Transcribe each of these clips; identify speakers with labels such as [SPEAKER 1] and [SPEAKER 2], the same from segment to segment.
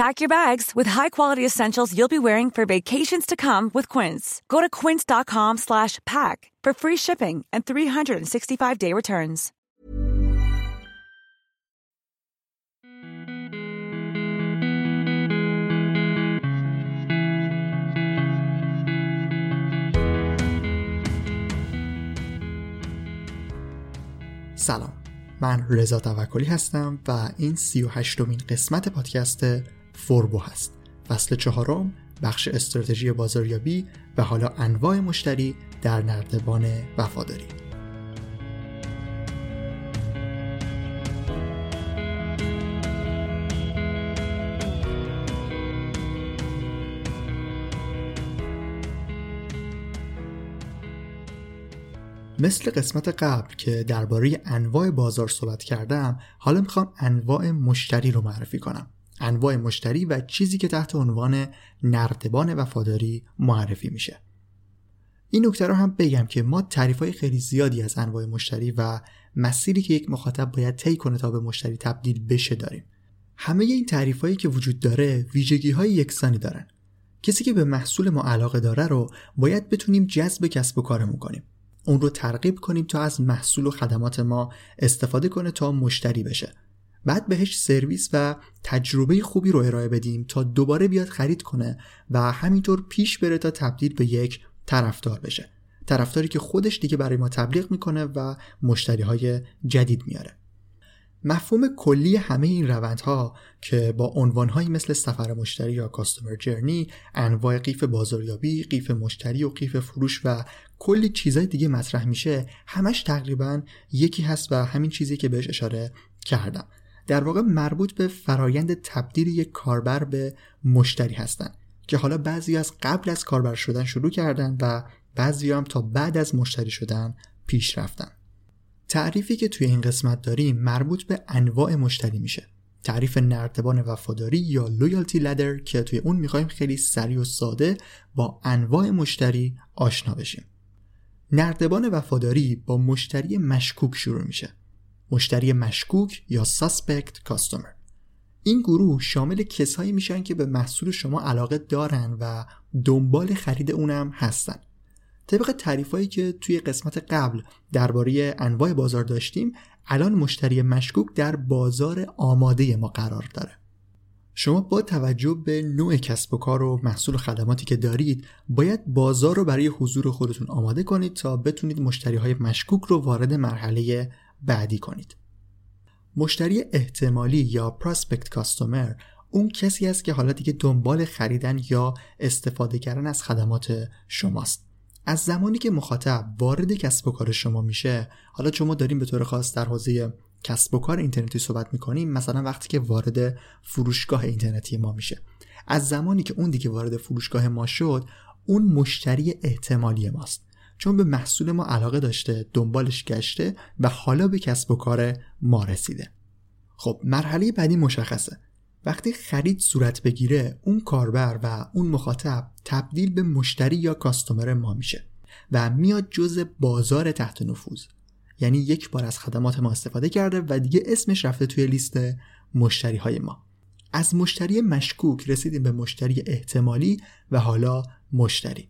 [SPEAKER 1] Pack your bags with high-quality essentials you'll be wearing for vacations to come with Quince. Go to quince.com slash pack for free shipping and 365-day returns.
[SPEAKER 2] سلام من رضا توکلی هستم و این سی و هشتمین قسمت پادکست فوربو هست. فصل چهارم بخش استراتژی بازاریابی و حالا انواع مشتری در نردبان وفاداری. مثل قسمت قبل که درباره انواع بازار صحبت کردم حالا می‌خوام انواع مشتری رو معرفی کنم. انواع مشتری و چیزی که تحت عنوان نردبان وفاداری معرفی میشه. این نکته رو هم بگم که ما تعریف های خیلی زیادی از انواع مشتری و مسیری که یک مخاطب باید طی کنه تا به مشتری تبدیل بشه داریم. همه این تعریف هایی که وجود داره ویژگی های یکسانی دارن. کسی که به محصول ما علاقه داره رو باید بتونیم جذب کسب و کارمون کنیم. اون رو ترغیب کنیم تا از محصول و خدمات ما استفاده کنه تا مشتری بشه. بعد بهش سرویس و تجربه خوبی رو ارائه بدیم تا دوباره بیاد خرید کنه و همینطور پیش بره تا تبدیل به یک طرفدار بشه. طرفداری که خودش دیگه برای ما تبلیغ می‌کنه و مشتری های جدید میاره. مفهوم کلی همه این روندها که با عنوانهایی مثل سفر مشتری یا کاستومر جرنی، انواع قیف بازاریابی، قیف مشتری و قیف فروش و کلی چیزای دیگه مطرح میشه همش تقریبا یکی هست و همین چیزی که بهش اشاره کردم. در واقع مربوط به فرایند تبدیل یک کاربر به مشتری هستند که حالا بعضی از قبل از کاربر شدن شروع کردن و بعضی هم تا بعد از مشتری شدن پیش رفتن. تعریفی که توی این قسمت داریم مربوط به انواع مشتری میشه. تعریف نردبان وفاداری یا لویالتی لدر که توی اون می‌خوایم خیلی سریع و ساده با انواع مشتری آشنا بشیم. نردبان وفاداری با مشتری مشکوک شروع میشه. مشتری مشکوک یا suspect customer. این گروه شامل کسایی میشن که به محصول شما علاقه دارن و دنبال خرید اونم هستن. طبق تعریفایی که توی قسمت قبل درباره انواع بازار داشتیم الان مشتری مشکوک در بازار آماده ما قرار داره. شما با توجه به نوع کسب و کار و محصول و خدماتی که دارید باید بازار رو برای حضور خودتون آماده کنید تا بتونید مشتری های مشکوک رو وارد مرحله بعدی کنید. مشتری احتمالی یا پراسپکت کاستومر اون کسی است که حالا دیگه دنبال خریدن یا استفاده کردن از خدمات شماست. از زمانی که مخاطب وارد کسب و کار شما میشه حالا چون ما داریم به طور خاص در حوزه کسب و کار اینترنتی صحبت می‌کنیم مثلا وقتی که وارد فروشگاه اینترنتی ما میشه. از زمانی که اون دیگه وارد فروشگاه ما شد اون مشتری احتمالی ماست. چون به محصول ما علاقه داشته دنبالش گشته و حالا به کسب و کار ما رسیده. خب مرحله بعدی مشخصه. وقتی خرید صورت بگیره اون کاربر و اون مخاطب تبدیل به مشتری یا کاستومر ما میشه و میاد جز بازار تحت نفوذ. یعنی یک بار از خدمات ما استفاده کرده و دیگه اسمش رفته توی لیست مشتری های ما. از مشتری مشکوک رسیدیم به مشتری احتمالی و حالا مشتری.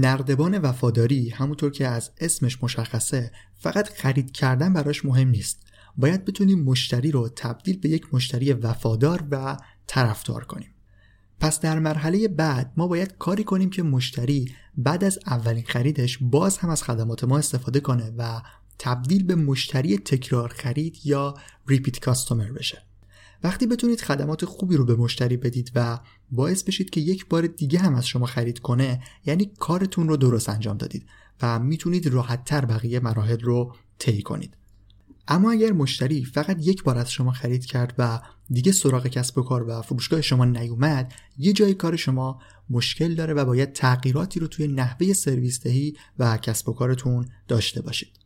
[SPEAKER 2] نردبان وفاداری همونطور که از اسمش مشخصه فقط خرید کردن براش مهم نیست. باید بتونیم مشتری رو تبدیل به یک مشتری وفادار و طرفدار کنیم. پس در مرحله بعد ما باید کاری کنیم که مشتری بعد از اولین خریدش باز هم از خدمات ما استفاده کنه و تبدیل به مشتری تکرار خرید یا ریپیت کاستومر بشه. وقتی بتونید خدمات خوبی رو به مشتری بدید و باعث بشید که یک بار دیگه هم از شما خرید کنه یعنی کارتون رو درست انجام دادید و می‌تونید راحتتر بقیه مراحل رو طی کنید. اما اگر مشتری فقط یک بار از شما خرید کرد و دیگه سراغ کسب و کار و فروشگاه شما نیومد یه جای کار شما مشکل داره و باید تغییراتی رو توی نحوه سرویس دهی و کسب و کارتون داشته باشید.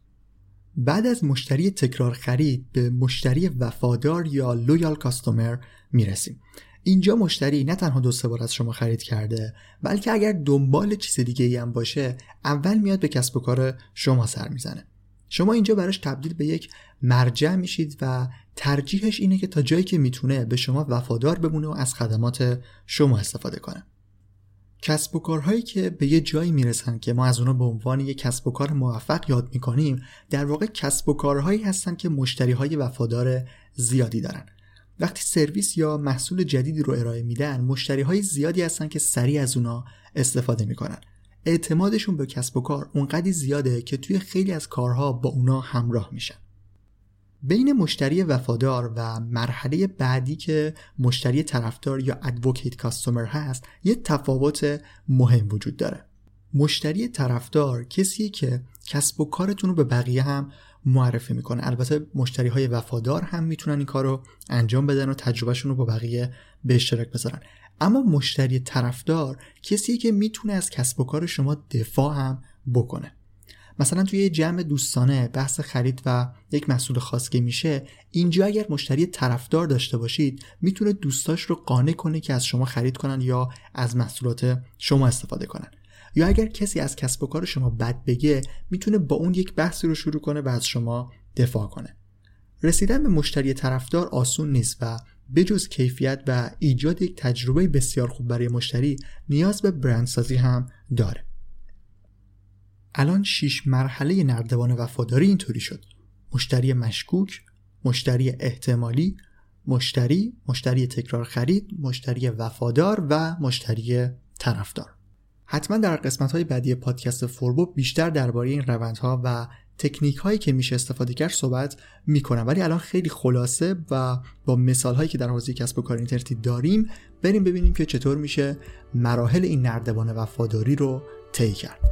[SPEAKER 2] بعد از مشتری تکرار خرید به مشتری وفادار یا لویال کاستومر می‌رسیم. اینجا مشتری نه تنها دو سه بار از شما خرید کرده بلکه اگر دنبال چیز دیگه ای هم باشه اول میاد به کسب و کار شما سر می‌زنه. شما اینجا براش تبدیل به یک مرجع میشید و ترجیحش اینه که تا جایی که می‌تونه به شما وفادار بمونه و از خدمات شما استفاده کنه. کسب و کارهایی که به یه جایی می‌رسن که ما از اونا به عنوان یک کسب و کار موفق یاد می‌کنیم در واقع کسب و کارهایی هستن که مشتری های وفادار زیادی دارن. وقتی سرویس یا محصول جدیدی رو ارائه میدن مشتری های زیادی هستن که سریع از اونا استفاده می‌کنن. اعتمادشون به کسب و کار اونقدی زیاده که توی خیلی از کارها با اونا همراه میشن. بین مشتری وفادار و مرحله بعدی که مشتری طرفدار یا ادوکیت کاستومر هست یه تفاوت مهم وجود داره. مشتری طرفدار کسیه که کسب و کارتون رو به بقیه هم معرفی می‌کنه. البته مشتری های وفادار هم می‌تونن این کار رو انجام بدن و تجربهشون رو با بقیه به اشتراک بذارن. اما مشتری طرفدار کسیه که می‌تونه از کسب و کار شما دفاع هم بکنه. مثلا توی یه جمع دوستانه بحث خرید و یک محصول خاص که میشه اینجا اگر مشتری طرفدار داشته باشید می‌تونه دوستاش رو قانع کنه که از شما خرید کنن یا از محصولات شما استفاده کنن. یا اگر کسی از کسب و کار شما بد بگه می‌تونه با اون یک بحثی رو شروع کنه و از شما دفاع کنه. رسیدن به مشتری طرفدار آسون نیست و بجز کیفیت و ایجاد یک تجربه بسیار خوب برای مشتری نیاز به برندسازی هم داره. الان شیش مرحله نردبان وفاداری اینطوری شد. مشتری مشکوک مشتری احتمالی مشتری مشتری تکرار خرید مشتری وفادار و مشتری طرفدار. حتما در قسمت های بعدی پادکست فوربو بیشتر درباره این روندها و تکنیک هایی که میشه استفاده کرد صحبت می‌کنم. ولی الان خیلی خلاصه و با مثال هایی که در حوزه کسب و کار اینترنتی داریم بریم ببینیم که چطور میشه مراحل این نردبان وفاداری رو طی کرد.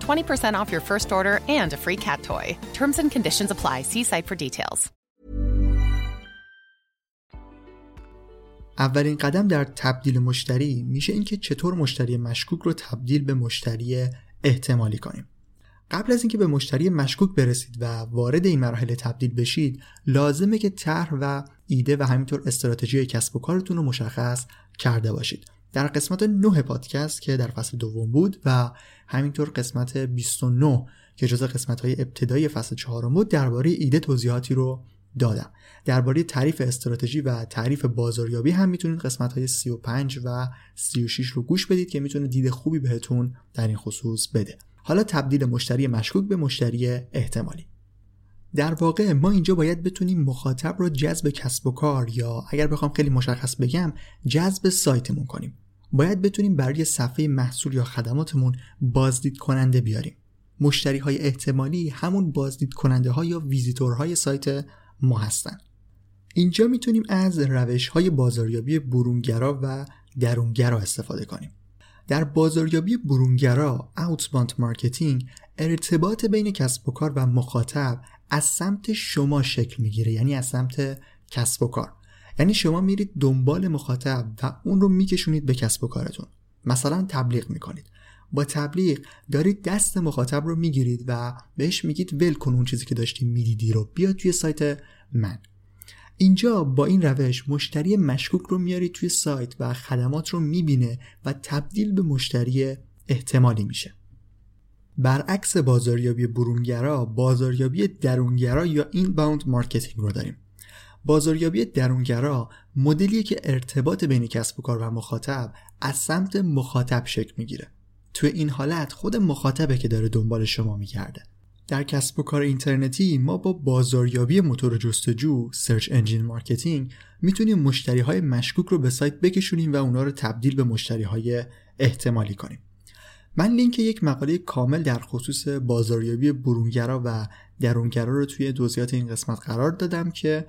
[SPEAKER 3] 20% off your first order and a free cat toy. Terms and conditions apply. See site for details.
[SPEAKER 2] اولین قدم در تبدیل مشتری میشه اینکه چطور مشتری مشکوک رو تبدیل به مشتری احتمالی کنیم. قبل از اینکه به مشتری مشکوک برسید و وارد این مراحل تبدیل بشید لازمه که طرح و ایده و همینطور استراتژی کسب و کارتون رو مشخص کرده باشید در قسمت 9 پادکست که در فصل دوم بود و همینطور قسمت 29 که جزء قسمت های ابتدایی فصل چهارم بود درباره ایده توضیحاتی رو دادم. درباره تعریف استراتژی و تعریف بازاریابی هم می‌تونید قسمت های 35 و 36 رو گوش بدید که می‌تونه دید خوبی بهتون در این خصوص بده. حالا تبدیل مشتری مشکوک به مشتری احتمالی. در واقع ما اینجا باید بتونیم مخاطب رو جذب کسب و کار یا اگر بخوام خیلی مشخص بگم جذب سایتمون کنیم. باید بتونیم برای صفحه محصول یا خدماتمون بازدید کننده بیاریم. مشتری های احتمالی همون بازدید کننده ها یا ویزیتورهای سایت ما هستن. اینجا می‌تونیم از روش های بازاریابی برونگرا و درونگرا استفاده کنیم. در بازاریابی برونگرا outbound marketing ارتباط بین کسب و کار و مخاطب از سمت شما شکل می‌گیره یعنی از سمت کسب و کار. یعنی شما میرید دنبال مخاطب و اون رو میکشونید به کسب و کارتون. مثلا تبلیغ می‌کنید. با تبلیغ دارید دست مخاطب رو می‌گیرید و بهش میگید ول کن اون چیزی که داشتی می‌دیدی رو. بیا توی سایت من. اینجا با این روش مشتری مشکوک رو میارید توی سایت و خدمات رو می‌بینه و تبدیل به مشتری احتمالی میشه. برعکس بازاریابی برونگرا بازاریابی درونگرا یا inbound marketing رو داریم. بازاریابی درونگرا مدلیه که ارتباط بین کسب و کار و مخاطب از سمت مخاطب شکل می‌گیره. توی این حالت خود مخاطبه که داره دنبال شما میگرده. در کسب و کار اینترنتی ما با بازاریابی موتور جستجو search engine marketing می‌تونیم مشتری های مشکوک رو به سایت بکشونیم و اونا رو تبدیل به مشتری های احتمالی کنیم. من لینک یک مقاله کامل در خصوص بازاریابی برونگرا و درونگرا رو توی توضیحات این قسمت قرار دادم که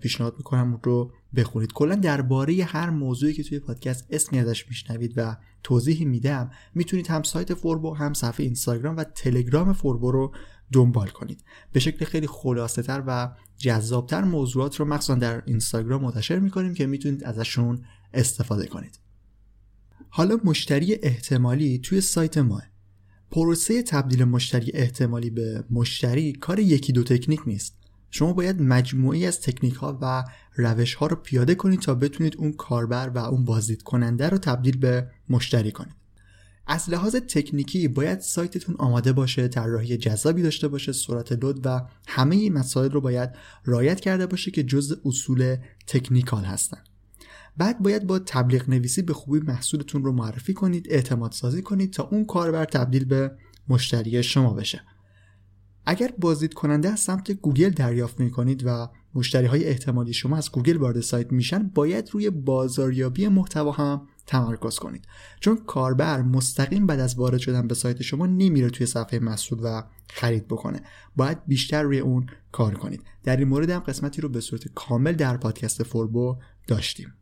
[SPEAKER 2] پیشنهاد می‌کنم رو بخونید. کلا درباره هر موضوعی که توی پادکست اسمی ازش میشنوید و توضیحی میدم می‌تونید هم سایت فوربو هم صفحه اینستاگرام و تلگرام فوربو رو دنبال کنید. به شکل خیلی خلاصه تر و جذابتر موضوعات رو مخصوصا در اینستاگرام منتشر می‌کنیم که می‌تونید ازشون استفاده کنید. حالا مشتری احتمالی توی سایت ماه پروسه تبدیل مشتری احتمالی به مشتری کار یکی دو تکنیک نیست. شما باید مجموعی از تکنیک ها و روش ها رو پیاده کنید تا بتونید اون کاربر و اون بازدید کننده رو تبدیل به مشتری کنید. از لحاظ تکنیکی باید سایتتون آماده باشه طراحی جذابی داشته باشه سرعت load و همه این مسائل رو باید رعایت کرده باشه که جز اصول technical هستن. بعد باید با تبلیغ نویسی به خوبی محصولتون رو معرفی کنید اعتماد سازی کنید تا اون کاربر تبدیل به مشتری شما بشه. اگر بازدید کننده از سمت گوگل دریافت می کنید و مشتری های احتمالی شما از گوگل وارد سایت میشن باید روی بازاریابی محتوا هم تمرکز کنید. چون کاربر مستقیم بعد از وارد شدن به سایت شما نمیره توی صفحه محصول و خرید بکنه. باید بیشتر روی اون کار کنید. در این مورد هم قسمتی رو به صورت کامل در پادکست فوربو داشتیم.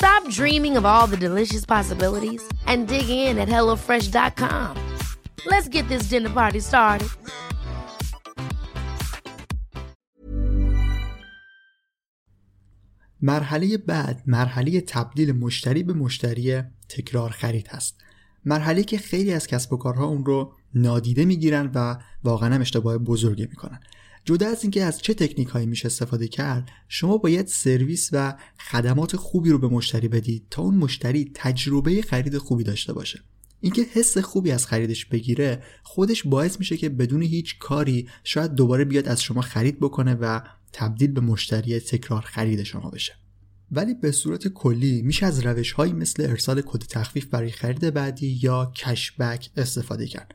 [SPEAKER 4] Stop dreaming of all the delicious possibilities and dig in at HelloFresh.com. Let's get this dinner party started.
[SPEAKER 2] مرحله بعد مرحله تبدیل مشتری به مشتری تکرار خرید هست مرحله که خیلی از کسب و کارها اون رو نادیده می‌گیرن و واقعا هم اشتباه بزرگی می‌کنن جدا از اینکه از چه تکنیک هایی میشه استفاده کرد شما باید سرویس و خدمات خوبی رو به مشتری بدید تا اون مشتری تجربه خرید خوبی داشته باشه. اینکه حس خوبی از خریدش بگیره خودش باعث میشه که بدون هیچ کاری شاید دوباره بیاد از شما خرید بکنه و تبدیل به مشتری تکرار خرید شما بشه. ولی به صورت کلی میشه از روش هایی مثل ارسال کد تخفیف برای خرید بعدی یا کشبک استفاده کرد.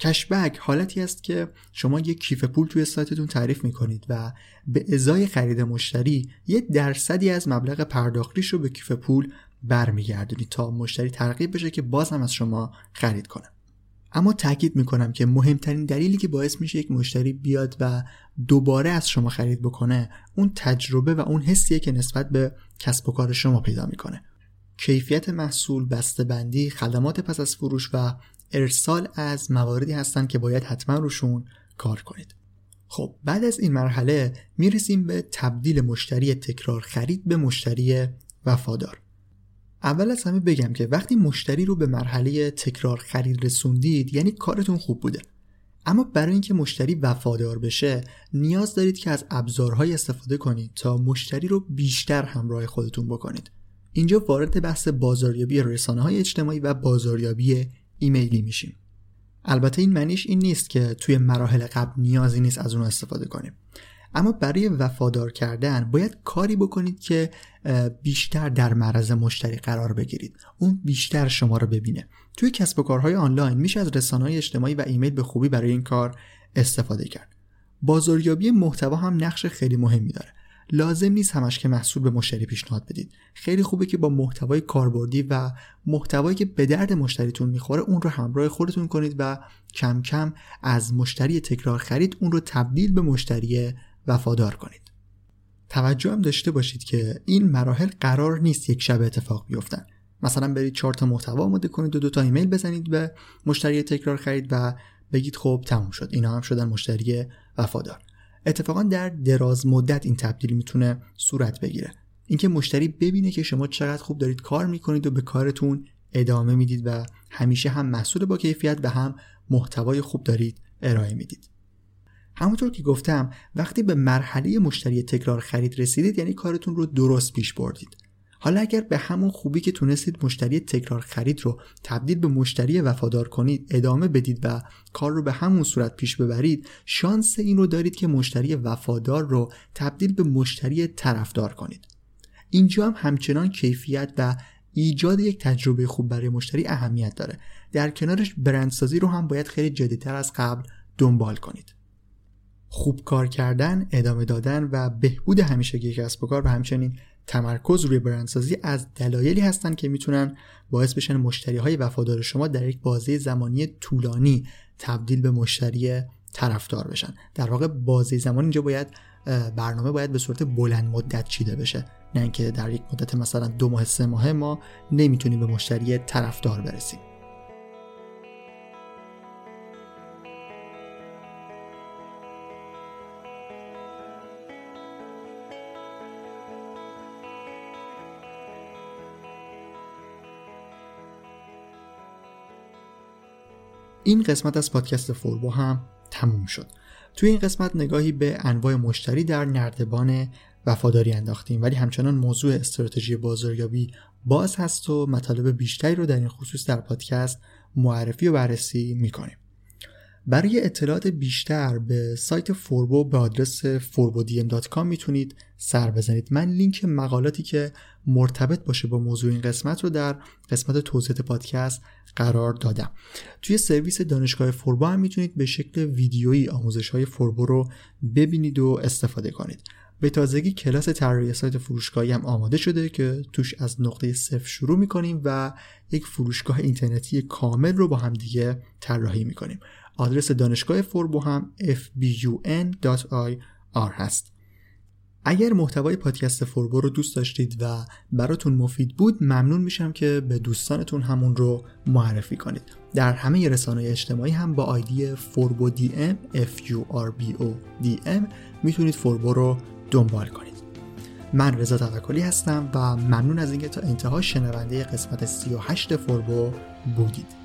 [SPEAKER 2] کشبک حالتی است که شما یک کیف پول توی سایتتون تعریف می‌کنید و به ازای خرید مشتری یه درصدی از مبلغ پرداختیش رو به کیف پول برمیگردونید تا مشتری ترغیب بشه که باز هم از شما خرید کنه. اما تاکید می‌کنم که مهمترین دلیلی که باعث میشه یک مشتری بیاد و دوباره از شما خرید بکنه اون تجربه و اون حسیه که نسبت به کسب و کار شما پیدا می‌کنه. کیفیت محصول بندی خدمات پس از فروش و ارسال از مواردی هستند که باید حتما روشون کار کنید. خب بعد از این مرحله می‌رسیم به تبدیل مشتری تکرار خرید به مشتری وفادار. اول از همه بگم که وقتی مشتری رو به مرحله تکرار خرید رسوندید یعنی کارتون خوب بوده. اما برای اینکه مشتری وفادار بشه نیاز دارید که از ابزارهای استفاده کنید تا مشتری رو بیشتر همراه خودتون بکنید. اینجا وارد بحث بازاریابی رسانه های اجتماعی و بازاریابی ایمیلی میشیم. البته این معنیش این نیست که توی مراحل قبل نیازی نیست از اون استفاده کنیم. اما برای وفادار کردن باید کاری بکنید که بیشتر در معرض مشتری قرار بگیرید. اون بیشتر شما رو ببینه. توی کسب و کارهای آنلاین میشه از رسانه‌های اجتماعی و ایمیل به خوبی برای این کار استفاده کرد. بازاریابی محتوا هم نقش خیلی مهمی داره. لازم نیست همش که محصول به مشتری پیشنهاد بدید. خیلی خوبه که با محتوای کاربردی و محتوایی که به درد مشتریتون می‌خوره اون رو همراه خودتون کنید و کم کم از مشتری تکرار خرید اون رو تبدیل به مشتری وفادار کنید. توجه هم داشته باشید که این مراحل قرار نیست یک شب اتفاق بیفتن. مثلا برید چهار تا محتوا آماده کنید و دو تا ایمیل بزنید به مشتری تکرار خرید و بگید خب تموم شد. اینا هم شدن مشتری وفادار. اتفاقا در دراز مدت این تبدیل می‌تونه صورت بگیره. اینکه مشتری ببینه که شما چقدر خوب دارید کار می‌کنید و به کارتون ادامه می‌دید و همیشه هم محصول با کیفیت و هم محتوای خوب دارید ارائه می‌دید. همونطور که گفتم وقتی به مرحله مشتری تکرار خرید رسیدید یعنی کارتون رو درست پیش بردید. حالا اگر به همون خوبی که تونستید مشتری تکرار خرید رو تبدیل به مشتری وفادار کنید ادامه بدید و کار رو به همون صورت پیش ببرید شانس این رو دارید که مشتری وفادار رو تبدیل به مشتری طرفدار کنید. اینجا هم همچنان کیفیت و ایجاد یک تجربه خوب برای مشتری اهمیت داره. در کنارش برندسازی رو هم باید خیلی جدیتر از قبل دنبال کنید. خوب کار کردن، ادامه دادن و بهبود همیشگی کسب و کار و همچنین تمرکز روی برندسازی از دلایلی هستند که می‌تونن باعث بشن مشتری های وفادار شما در یک بازه زمانی طولانی تبدیل به مشتری طرفدار بشن. در واقع بازه زمانی اینجا باید برنامه باید به صورت بلند مدت چیده بشه. نه اینکه در یک مدت مثلا دو ماه سه ماه ما نمی‌تونیم به مشتری طرفدار برسیم. این قسمت از پادکست فوربو هم تموم شد. توی این قسمت نگاهی به انواع مشتری در نردبان وفاداری انداختیم ولی همچنان موضوع استراتژی بازاریابی باز هست و مطالب بیشتری رو در این خصوص در پادکست معرفی و بررسی می‌کنیم. برای اطلاعات بیشتر به سایت فوربو به آدرس forbodm.com می‌تونید سر بزنید. من لینک مقالاتی که مرتبط باشه با موضوع این قسمت رو در قسمت توضیحات پادکست قرار دادم. توی سرویس دانشگاه فوربو هم می‌تونید به شکل ویدیویی آموزش های فوربو رو ببینید و استفاده کنید. به تازگی کلاس طراحی سایت فروشگاهی هم آماده شده که توش از نقطه صفر شروع می‌کنیم و یک فروشگاه اینترنتی کامل رو با همدیگه طراحی می‌کنیم. آدرس دانشگاه فوربو هم fbun.ir هست. اگر محتوای پادکست فوربو رو دوست داشتید و براتون مفید بود ممنون میشم که به دوستانتون هم ما رو معرفی کنید. در همه رسانه اجتماعی هم با آیدی فوربو دی ام F U R B O D M می‌تونید فوربو رو دنبال کنید. من رضا توکلی هستم و ممنون از اینکه تا انتها شنونده قسمت 38 فوربو بودید.